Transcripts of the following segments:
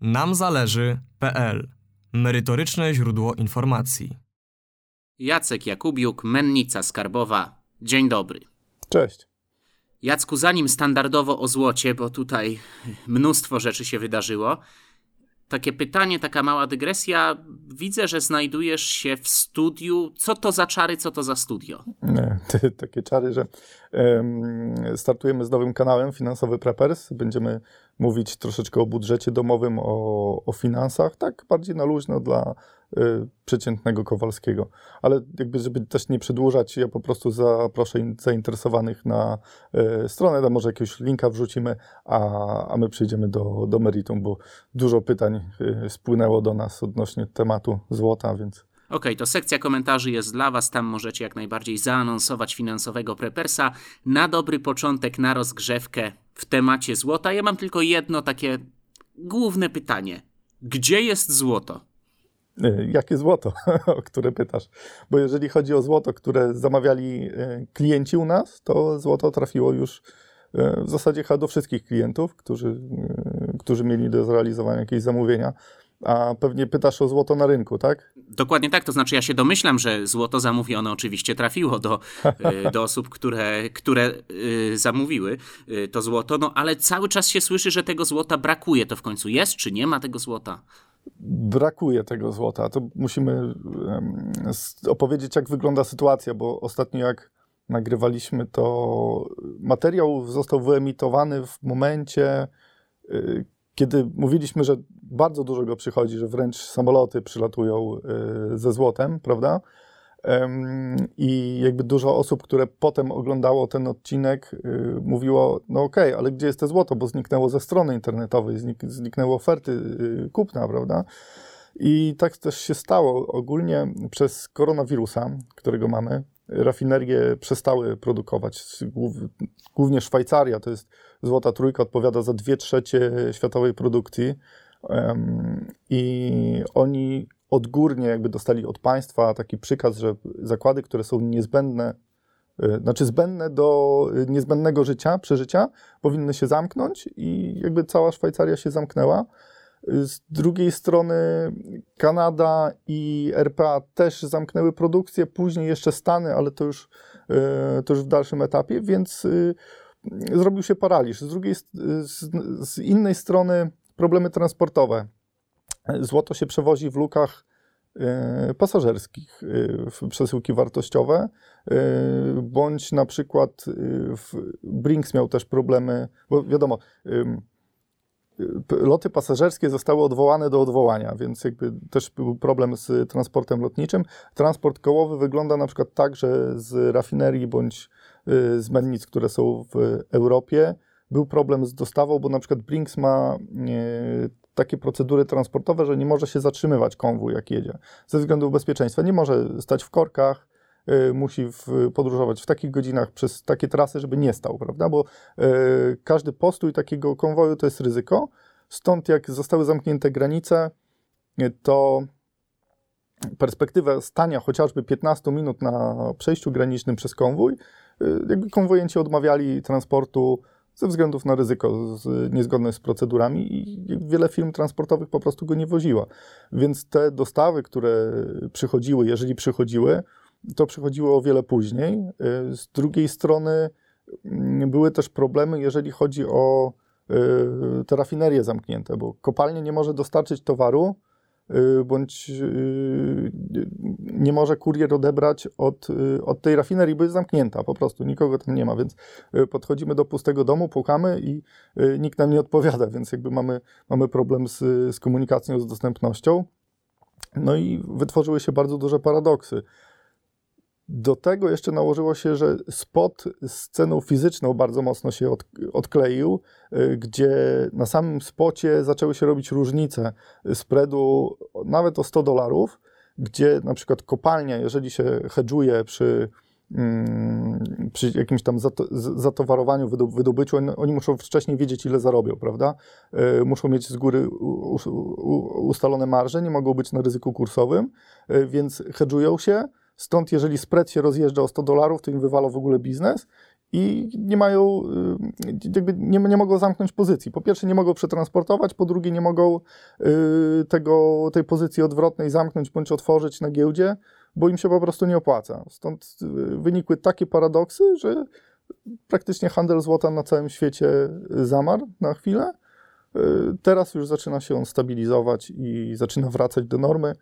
namzależy.pl Merytoryczne źródło informacji. Jacek Jakubiuk, Mennica Skarbowa. Dzień dobry. Cześć. Jacku, zanim standardowo o złocie, bo tutaj mnóstwo rzeczy się wydarzyło. Takie pytanie, taka mała dygresja. Widzę, że znajdujesz się w studiu. Co to za czary, co to za studio? Nie, takie czary, że um, startujemy z nowym kanałem Finansowy Preppers. Będziemy mówić troszeczkę o budżecie domowym, o, o finansach, tak bardziej na luźno dla y, przeciętnego Kowalskiego. Ale jakby, żeby też nie przedłużać, ja po prostu zaproszę zainteresowanych na y, stronę, tam może jakiegoś linka wrzucimy, a, a my przejdziemy do, do meritum, bo dużo pytań y, spłynęło do nas odnośnie tematu złota, więc okay, to sekcja komentarzy jest dla Was. Tam możecie jak najbardziej zaanonsować finansowego prepersa. Na dobry początek, na rozgrzewkę w temacie złota. Ja mam tylko jedno takie główne pytanie. Gdzie jest złoto? Y, jakie złoto, o które pytasz? Bo jeżeli chodzi o złoto, które zamawiali y, klienci u nas, to złoto trafiło już y, w zasadzie do wszystkich klientów, którzy, którzy mieli do zrealizowania jakieś zamówienia. A pewnie pytasz o złoto na rynku, tak? Dokładnie tak, to znaczy ja się domyślam, że złoto zamówione oczywiście trafiło do, y, do osób, które, które y, zamówiły y, to złoto, no ale cały czas się słyszy, że tego złota brakuje. To w końcu jest, czy nie ma tego złota? Brakuje tego złota. To musimy opowiedzieć, jak wygląda sytuacja, bo ostatnio jak nagrywaliśmy, to materiał został wyemitowany w momencie, kiedy mówiliśmy, że bardzo dużo go przychodzi, że wręcz samoloty przylatują y, ze złotem, prawda? I jakby dużo osób, które potem oglądało ten odcinek, y, mówiło: No okej, okay, ale gdzie jest to złoto? Bo zniknęło ze strony internetowej, znik zniknęły oferty y, kupna, prawda? I tak też się stało. Ogólnie przez koronawirusa, którego mamy, rafinerie przestały produkować. Głównie Szwajcaria, to jest Złota Trójka, odpowiada za dwie trzecie światowej produkcji. I oni odgórnie jakby dostali od państwa taki przykaz, że zakłady, które są niezbędne, e, znaczy zbędne do niezbędnego życia, przeżycia, powinny się zamknąć i jakby cała Szwajcaria się zamknęła. Z drugiej strony Kanada i RPA też zamknęły produkcję, później jeszcze Stany, ale to już, to już w dalszym etapie, więc zrobił się paraliż. Z, drugiej, z, z innej strony problemy transportowe. Złoto się przewozi w lukach e, pasażerskich w przesyłki wartościowe, bądź na przykład Brinks miał też problemy, bo wiadomo, loty pasażerskie zostały odwołane do odwołania, więc jakby też był problem z transportem lotniczym. Transport kołowy wygląda na przykład tak, że z rafinerii bądź y, z mennic, które są w Europie, był problem z dostawą, bo na przykład Brinks ma y, takie procedury transportowe, że nie może się zatrzymywać konwój, jak jedzie, ze względu bezpieczeństwa. Nie może stać w korkach, Y, musi w, podróżować w takich godzinach przez takie trasy, żeby nie stał, prawda? Bo y, każdy postój takiego konwoju to jest ryzyko. Stąd jak zostały zamknięte granice, to perspektywa stania chociażby 15 minut na przejściu granicznym przez konwój, jakby konwojenci odmawiali transportu ze względów na ryzyko z, niezgodne z procedurami i wiele firm transportowych po prostu go nie woziła. Więc te dostawy, które przychodziły, jeżeli przychodziły, to przychodziło o wiele później. Y, z drugiej strony mm, były też problemy, jeżeli chodzi o y, te rafinerie zamknięte, bo kopalnia nie może dostarczyć towaru, y, bądź nie może kurier odebrać od, od tej rafinerii, bo jest zamknięta po prostu, nikogo tam nie ma, więc podchodzimy do pustego domu, pukamy i nikt nam nie odpowiada, więc jakby mamy, mamy problem z, z komunikacją, z dostępnością. No i wytworzyły się bardzo duże paradoksy. Do tego jeszcze nałożyło się, że spot z ceną fizyczną bardzo mocno się od, odkleił, y, gdzie na samym spocie zaczęły się robić różnice spreadu nawet o 100 dolarów, gdzie na przykład kopalnia, jeżeli się hedżuje przy, mm, przy jakimś tam zatowarowaniu, wydobyciu, oni muszą wcześniej wiedzieć, ile zarobią, prawda? Y, muszą mieć z góry ustalone marże, nie mogą być na ryzyku kursowym, y, więc hedżują się, Stąd jeżeli spread się rozjeżdża o 100 dolarów, to im wywala w ogóle biznes i nie mają, y, jakby nie, nie mogą zamknąć pozycji. Po pierwsze nie mogą przetransportować, po drugie nie mogą y, tego, tej pozycji odwrotnej zamknąć bądź otworzyć na giełdzie, bo im się po prostu nie opłaca. Stąd y, wynikły takie paradoksy, że praktycznie handel złota na całym świecie zamarł na chwilę. Teraz już zaczyna się on stabilizować i zaczyna wracać do normy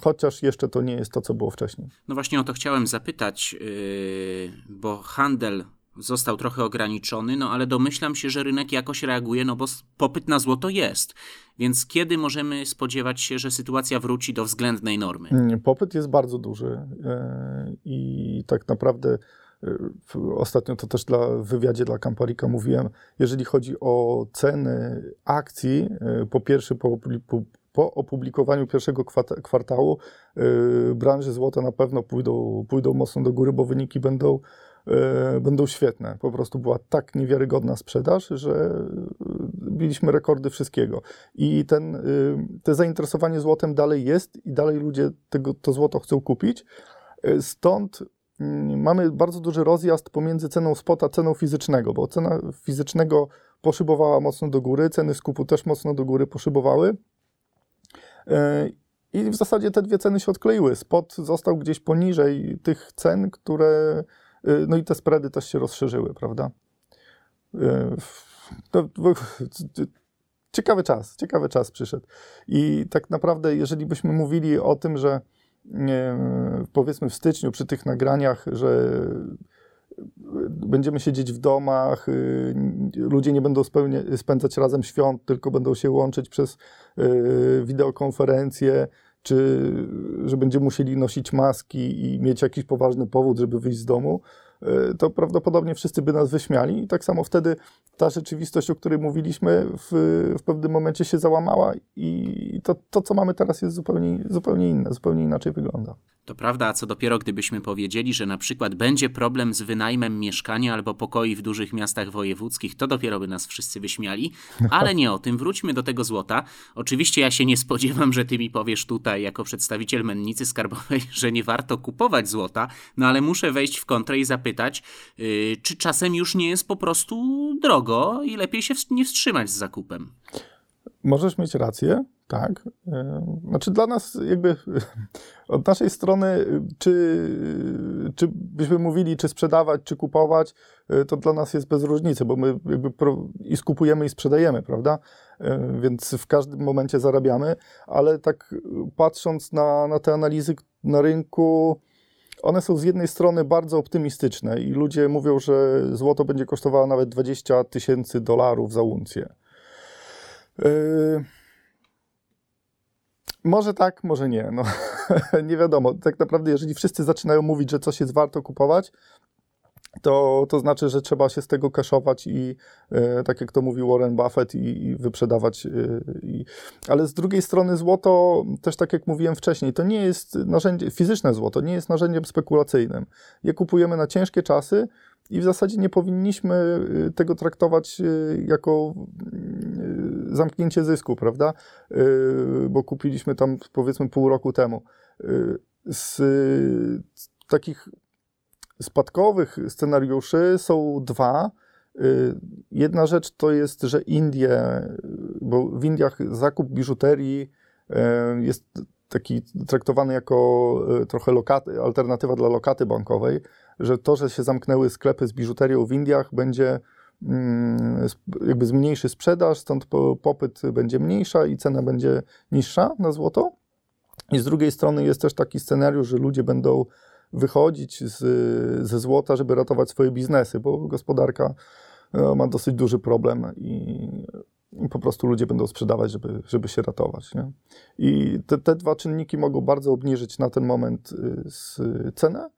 chociaż jeszcze to nie jest to, co było wcześniej. No właśnie o to chciałem zapytać, yy, bo handel został trochę ograniczony, no ale domyślam się, że rynek jakoś reaguje, no bo popyt na złoto jest. Więc kiedy możemy spodziewać się, że sytuacja wróci do względnej normy? Popyt jest bardzo duży yy, i tak naprawdę yy, Ostatnio to też dla, w wywiadzie dla Kamparika mówiłem, jeżeli chodzi o ceny akcji, po pierwsze po, po, po opublikowaniu pierwszego kwartału yy, branże złota na pewno pójdą, pójdą mocno do góry, bo wyniki będą, yy, będą świetne. Po prostu była tak niewiarygodna sprzedaż, że biliśmy rekordy wszystkiego. I ten, yy, te zainteresowanie złotem dalej jest i dalej ludzie tego, to złoto chcą kupić. Yy, stąd mm, mamy bardzo duży rozjazd pomiędzy ceną spota a ceną fizycznego, bo cena fizycznego poszybowała mocno do góry, ceny skupu też mocno do góry poszybowały. E, I w zasadzie te dwie ceny się odkleiły. Spot został gdzieś poniżej tych cen, które. E, no i te spready też się rozszerzyły, prawda? E, ciekawy czas, ciekawy czas przyszedł. I tak naprawdę, jeżeli byśmy mówili o tym, że powiedzmy w styczniu przy tych nagraniach, że będziemy siedzieć w domach, y, ludzie nie będą spełnia, spędzać razem świąt, tylko będą się łączyć przez y, wideokonferencje, czy że będziemy musieli nosić maski i mieć jakiś poważny powód, żeby wyjść z domu, to prawdopodobnie wszyscy by nas wyśmiali. I tak samo wtedy ta rzeczywistość, o której mówiliśmy, w, w pewnym momencie się załamała i to, to, co mamy teraz, jest zupełnie, zupełnie inne, zupełnie inaczej wygląda. To prawda, a co dopiero gdybyśmy powiedzieli, że na przykład będzie problem z wynajmem mieszkania albo pokoi w dużych miastach wojewódzkich, to dopiero by nas wszyscy wyśmiali. Ale nie o tym, wróćmy do tego złota. Oczywiście ja się nie spodziewam, że ty mi powiesz tutaj, jako przedstawiciel mennicy skarbowej, że nie warto kupować złota, no ale muszę wejść w kontrę i zapytać, yy, czy czasem już nie jest po prostu drogo i lepiej się nie wstrzymać z zakupem. Możesz mieć rację, tak. E, znaczy dla nas jakby od naszej strony, czy, czy byśmy mówili, czy sprzedawać, czy kupować, to dla nas jest bez różnicy, bo my jakby i skupujemy i sprzedajemy, prawda? Więc w każdym momencie zarabiamy, ale tak patrząc na, na te analizy na rynku, one są z jednej strony bardzo optymistyczne i ludzie mówią, że złoto będzie kosztowało nawet 20 tysięcy dolarów za uncję. Yy, może tak, może nie. No, nie wiadomo. Tak naprawdę, jeżeli wszyscy zaczynają mówić, że coś jest warto kupować, to, to znaczy, że trzeba się z tego kaszować i e, tak jak to mówił Warren Buffett i, i wyprzedawać. E, i, ale z drugiej strony złoto, też tak jak mówiłem wcześniej, to nie jest narzędzie, fizyczne złoto nie jest narzędziem spekulacyjnym. Je kupujemy na ciężkie czasy i w zasadzie nie powinniśmy e, tego traktować jako zamknięcie zysku, prawda? Bo kupiliśmy tam powiedzmy pół roku temu. Z takich spadkowych scenariuszy są dwa. Jedna rzecz to jest, że Indie, bo w Indiach zakup biżuterii jest taki traktowany jako trochę lokaty, alternatywa dla lokaty bankowej, że to, że się zamknęły sklepy z biżuterią w Indiach będzie Mm, jakby zmniejszy sprzedaż, stąd popyt będzie mniejsza i cena będzie niższa na złoto. I z drugiej strony jest też taki scenariusz, że ludzie będą wychodzić z, ze złota, żeby ratować swoje biznesy, bo gospodarka e, ma dosyć duży problem i, po prostu ludzie będą sprzedawać, żeby, żeby się ratować. Nie? I te, te dwa czynniki mogą bardzo obniżyć na ten moment y, cenę,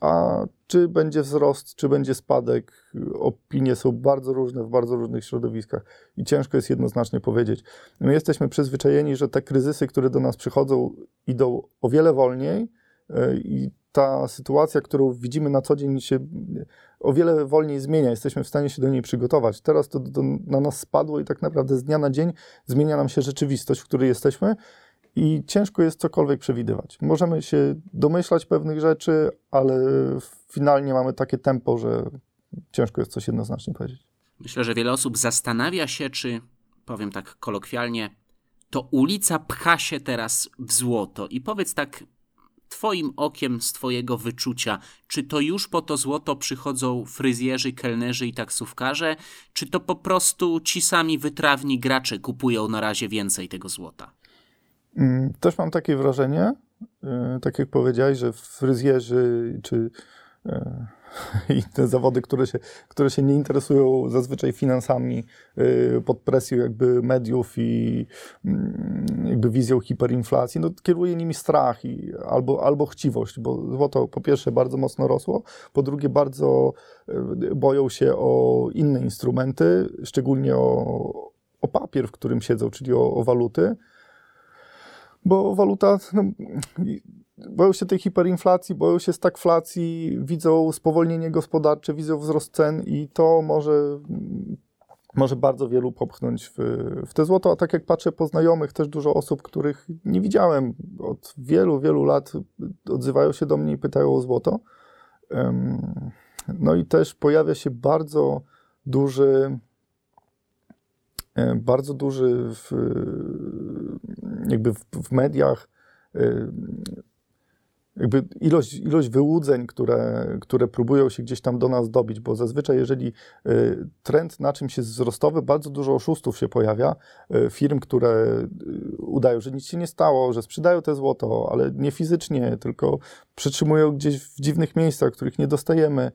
a czy będzie wzrost, czy będzie spadek, opinie są bardzo różne w bardzo różnych środowiskach i ciężko jest jednoznacznie powiedzieć. My jesteśmy przyzwyczajeni, że te kryzysy, które do nas przychodzą, idą o wiele wolniej i ta sytuacja, którą widzimy na co dzień, się o wiele wolniej zmienia. Jesteśmy w stanie się do niej przygotować. Teraz to, to na nas spadło i tak naprawdę z dnia na dzień zmienia nam się rzeczywistość, w której jesteśmy i ciężko jest cokolwiek przewidywać. Możemy się domyślać pewnych rzeczy, ale finalnie mamy takie tempo, że ciężko jest coś jednoznacznie powiedzieć. Myślę, że wiele osób zastanawia się, czy, powiem tak kolokwialnie, to ulica pcha się teraz w złoto. I powiedz tak Twoim okiem, z Twojego wyczucia, czy to już po to złoto przychodzą fryzjerzy, kelnerzy i taksówkarze, czy to po prostu ci sami wytrawni gracze kupują na razie więcej tego złota? Mm, też mam takie wrażenie, y, tak jak powiedziałeś, że fryzjerzy czy i te zawody, które się, które się nie interesują zazwyczaj finansami y, pod presją jakby mediów i mm, jakby wizją hiperinflacji, no kieruje nimi strach i, albo, albo chciwość, bo złoto po pierwsze bardzo mocno rosło, po drugie bardzo y, boją się o inne instrumenty, szczególnie o, o papier, w którym siedzą, czyli o, o waluty, bo waluta no, boją się tej hiperinflacji, boją się stagflacji, widzą spowolnienie gospodarcze, widzą wzrost cen i to może, może bardzo wielu popchnąć w, w te złoto. A tak jak patrzę po znajomych, też dużo osób, których nie widziałem od wielu, wielu lat, odzywają się do mnie i pytają o złoto. No i też pojawia się bardzo duży, bardzo duży w, jakby w, w mediach jakby ilość, ilość wyłudzeń, które, które próbują się gdzieś tam do nas dobić, bo zazwyczaj jeżeli y, trend na czymś jest wzrostowy, bardzo dużo oszustów się pojawia, y, firm, które y, udają, że nic się nie stało, że sprzedają te złoto, ale nie fizycznie, tylko przytrzymują gdzieś w dziwnych miejscach, których nie dostajemy.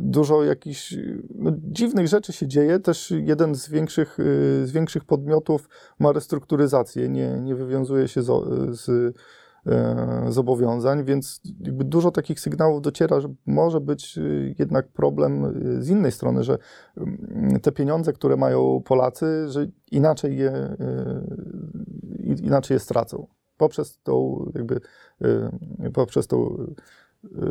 Dużo jakichś no, dziwnych rzeczy się dzieje. Też jeden z większych, z większych podmiotów ma restrukturyzację, nie, nie wywiązuje się z, z E, zobowiązań, więc dużo takich sygnałów dociera, że może być e, jednak problem e, z innej strony, że mm, te pieniądze, które mają Polacy, że inaczej je, inaczej je stracą poprzez tą jakby poprzez tą,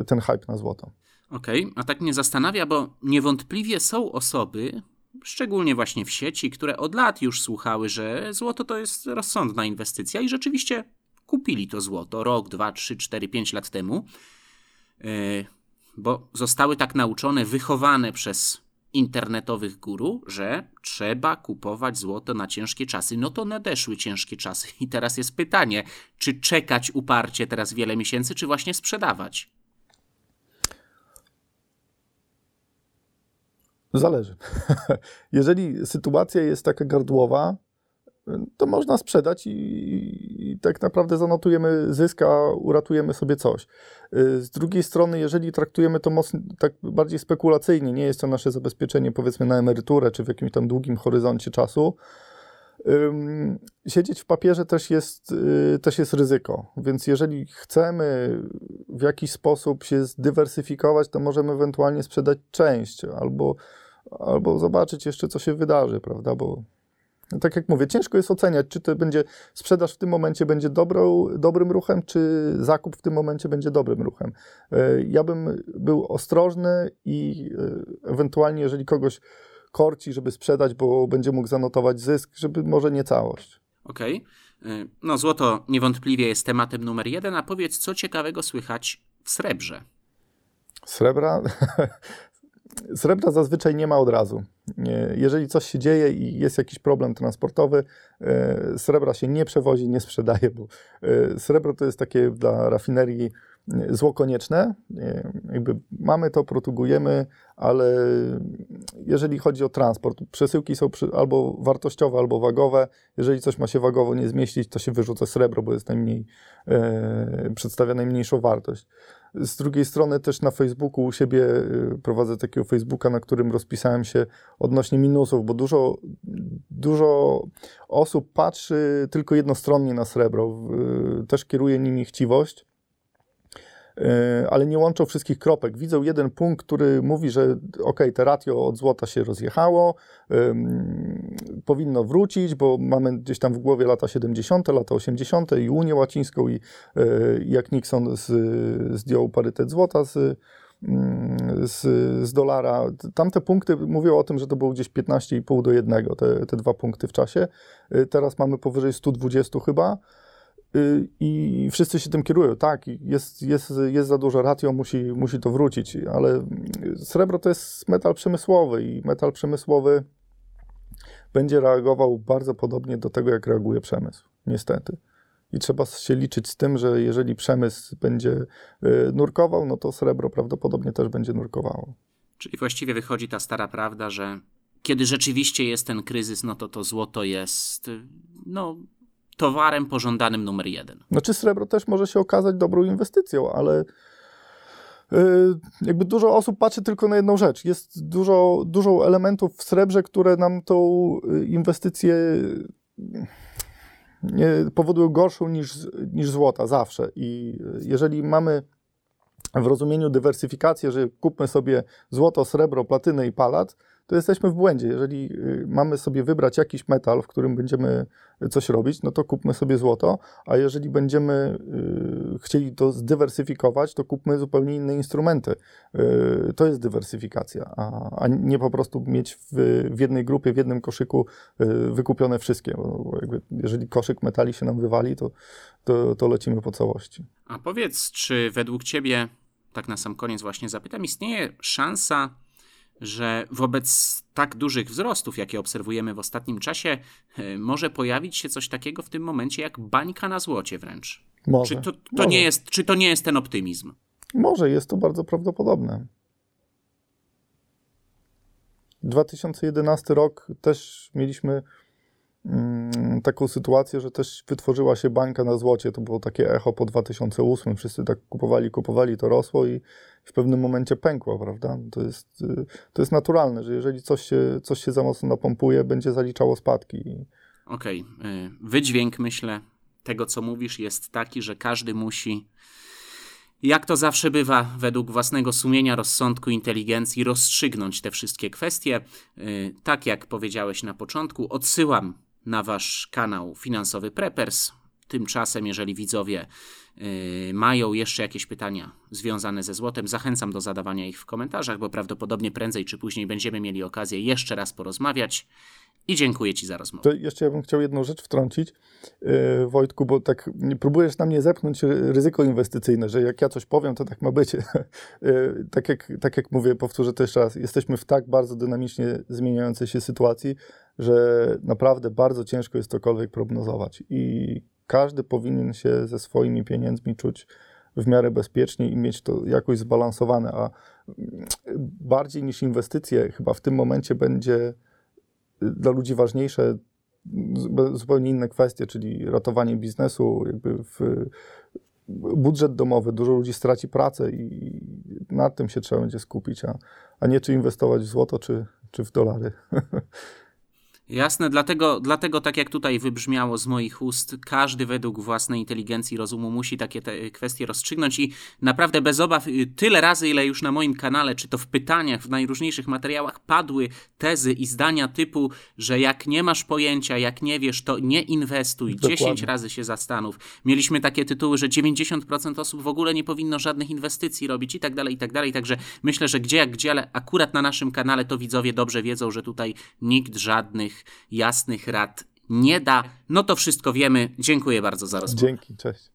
ten hype na złoto. Okej, okay. a tak mnie zastanawia, bo niewątpliwie są osoby, szczególnie właśnie w sieci, które od lat już słuchały, że złoto to jest rozsądna inwestycja i rzeczywiście kupili to złoto rok, dwa, trzy, cztery, pięć lat temu, e, bo zostały tak nauczone, wychowane przez internetowych guru, że trzeba kupować złoto na ciężkie czasy. No to nadeszły ciężkie czasy. I teraz jest pytanie, czy czekać uparcie teraz wiele miesięcy, czy właśnie sprzedawać? Zależy. Jeżeli sytuacja jest taka gardłowa, to można sprzedać i, i, tak naprawdę zanotujemy zysk, a uratujemy sobie coś. Y, z drugiej strony, jeżeli traktujemy to mocno, tak bardziej spekulacyjnie, nie jest to nasze zabezpieczenie powiedzmy na emeryturę czy w jakimś tam długim horyzoncie czasu, siedzieć w papierze też jest, y, też jest ryzyko. Więc jeżeli chcemy w jakiś sposób się zdywersyfikować, to możemy ewentualnie sprzedać część albo, albo zobaczyć jeszcze, co się wydarzy, prawda? Bo no tak jak mówię, ciężko jest oceniać, czy to będzie sprzedaż w tym momencie będzie dobrą, dobrym ruchem, czy zakup w tym momencie będzie dobrym ruchem. E, ja bym był ostrożny i e, ewentualnie, jeżeli kogoś korci, żeby sprzedać, bo będzie mógł zanotować zysk, żeby może nie całość. Okej. Okay. No, złoto niewątpliwie jest tematem numer jeden, a powiedz, co ciekawego słychać w srebrze? Srebra? Srebra zazwyczaj nie ma od razu. Jeżeli coś się dzieje i jest jakiś problem transportowy, e, srebra się nie przewozi, nie sprzedaje, bo e, srebro to jest takie dla rafinerii e, zło konieczne. Jakby mamy to, protugujemy, ale jeżeli chodzi o transport, przesyłki są albo wartościowe, albo wagowe. Jeżeli coś ma się wagowo nie zmieścić, to się wyrzuca srebro, bo jest najmniej, przedstawia najmniejszą wartość. Z drugiej strony też na Facebooku u siebie y, prowadzę takiego Facebooka, na którym rozpisałem się odnośnie minusów, bo dużo, dużo osób patrzy tylko jednostronnie na srebro. Też kieruje nimi chciwość E, ale nie łączą wszystkich kropek. Widzą jeden punkt, który mówi, że ok, te ratio od złota się rozjechało, powinno wrócić, bo mamy gdzieś tam w głowie lata 70., lata 80. i Unię Łacińską i, e, jak Nixon z, zdjął parytet złota z, z, z dolara. Tamte punkty mówią o tym, że to było gdzieś 15,5 do 1, te, te dwa punkty w czasie. Y, teraz mamy powyżej 120 chyba. Y, I wszyscy się tym kierują. Tak, jest, jest, jest za dużo ratio, musi, musi to wrócić, ale srebro to jest metal przemysłowy i metal przemysłowy będzie reagował bardzo podobnie do tego, jak reaguje przemysł, niestety. I trzeba się liczyć z tym, że jeżeli przemysł będzie y, nurkował, no to srebro prawdopodobnie też będzie nurkowało. Czyli właściwie wychodzi ta stara prawda, że kiedy rzeczywiście jest ten kryzys, no to to złoto jest no, towarem pożądanym numer jeden. Znaczy srebro też może się okazać dobrą inwestycją, ale y, jakby dużo osób patrzy tylko na jedną rzecz. Jest dużo, dużo elementów w srebrze, które nam tą y, inwestycję powodują gorszą niż, niż złota zawsze. I jeżeli mamy w rozumieniu dywersyfikację, że kupmy sobie złoto, srebro, platynę i palat, to jesteśmy w błędzie. Jeżeli y, mamy sobie wybrać jakiś metal, w którym będziemy coś robić, no to kupmy sobie złoto, a jeżeli będziemy y, chcieli to zdywersyfikować, to kupmy zupełnie inne instrumenty. Y, to jest dywersyfikacja, a, nie po prostu mieć w, jednej grupie, w jednym koszyku wykupione wszystkie. Bo jeżeli koszyk metali się nam wywali, to, to, to lecimy po całości. A powiedz, czy według Ciebie, tak na sam koniec właśnie zapytam, istnieje szansa, że wobec tak dużych wzrostów, jakie obserwujemy w ostatnim czasie, e, może pojawić się coś takiego w tym momencie jak bańka na złocie wręcz. Może, czy, to, to może. Nie jest, czy to nie jest ten optymizm? Może, jest to bardzo prawdopodobne. 2011 rok też mieliśmy taką sytuację, że też wytworzyła się bańka na złocie. To było takie echo po 2008. Wszyscy tak kupowali, kupowali, to rosło i w pewnym momencie pękło, prawda? To jest, y, to jest naturalne, że jeżeli coś się, coś się za mocno napompuje, będzie zaliczało spadki. Okej. Okay. Wydźwięk, myślę, tego, co mówisz, jest taki, że każdy musi jak to zawsze bywa, według własnego sumienia, rozsądku, inteligencji, rozstrzygnąć te wszystkie kwestie. Y, tak jak powiedziałeś na początku, odsyłam na wasz kanał Finansowy Preppers. Tymczasem, jeżeli widzowie yy, mają jeszcze jakieś pytania związane ze złotem, zachęcam do zadawania ich w komentarzach, bo prawdopodobnie prędzej czy później będziemy mieli okazję jeszcze raz porozmawiać. I dziękuję Ci za rozmowę. To jeszcze ja bym chciał jedną rzecz wtrącić, yy, Wojtku, bo tak próbujesz na mnie zepchnąć ryzyko inwestycyjne, że jak ja coś powiem, to tak ma być. yy, tak, jak, tak jak mówię, powtórzę to jeszcze raz, jesteśmy w tak bardzo dynamicznie zmieniającej się sytuacji, że naprawdę bardzo ciężko jest cokolwiek prognozować. I każdy powinien się ze swoimi pieniędzmi czuć w miarę bezpiecznie i mieć to jakoś zbalansowane, a bardziej niż inwestycje chyba w tym momencie będzie dla ludzi ważniejsze zupełnie inne kwestie, czyli ratowanie biznesu, jakby w budżet domowy, dużo ludzi straci pracę i nad tym się trzeba będzie skupić, a, a nie czy inwestować w złoto, czy, czy w dolary. Jasne, dlatego, dlatego tak jak tutaj wybrzmiało z moich ust, każdy według własnej inteligencji rozumu musi takie te kwestie rozstrzygnąć i naprawdę bez obaw, y, tyle razy, ile już na moim kanale, czy to w pytaniach, w najróżniejszych materiałach padły tezy i zdania typu, że jak nie masz pojęcia, jak nie wiesz, to nie inwestuj, Dokładnie. 10 razy się zastanów. Mieliśmy takie tytuły, że 90% osób w ogóle nie powinno żadnych inwestycji robić i tak dalej, i tak dalej, także myślę, że gdzie jak gdzie, ale akurat na naszym kanale to widzowie dobrze wiedzą, że tutaj nikt żadnych jasnych rad nie da. No to wszystko wiemy. Dziękuję bardzo za rozmowę. Dzięki, cześć.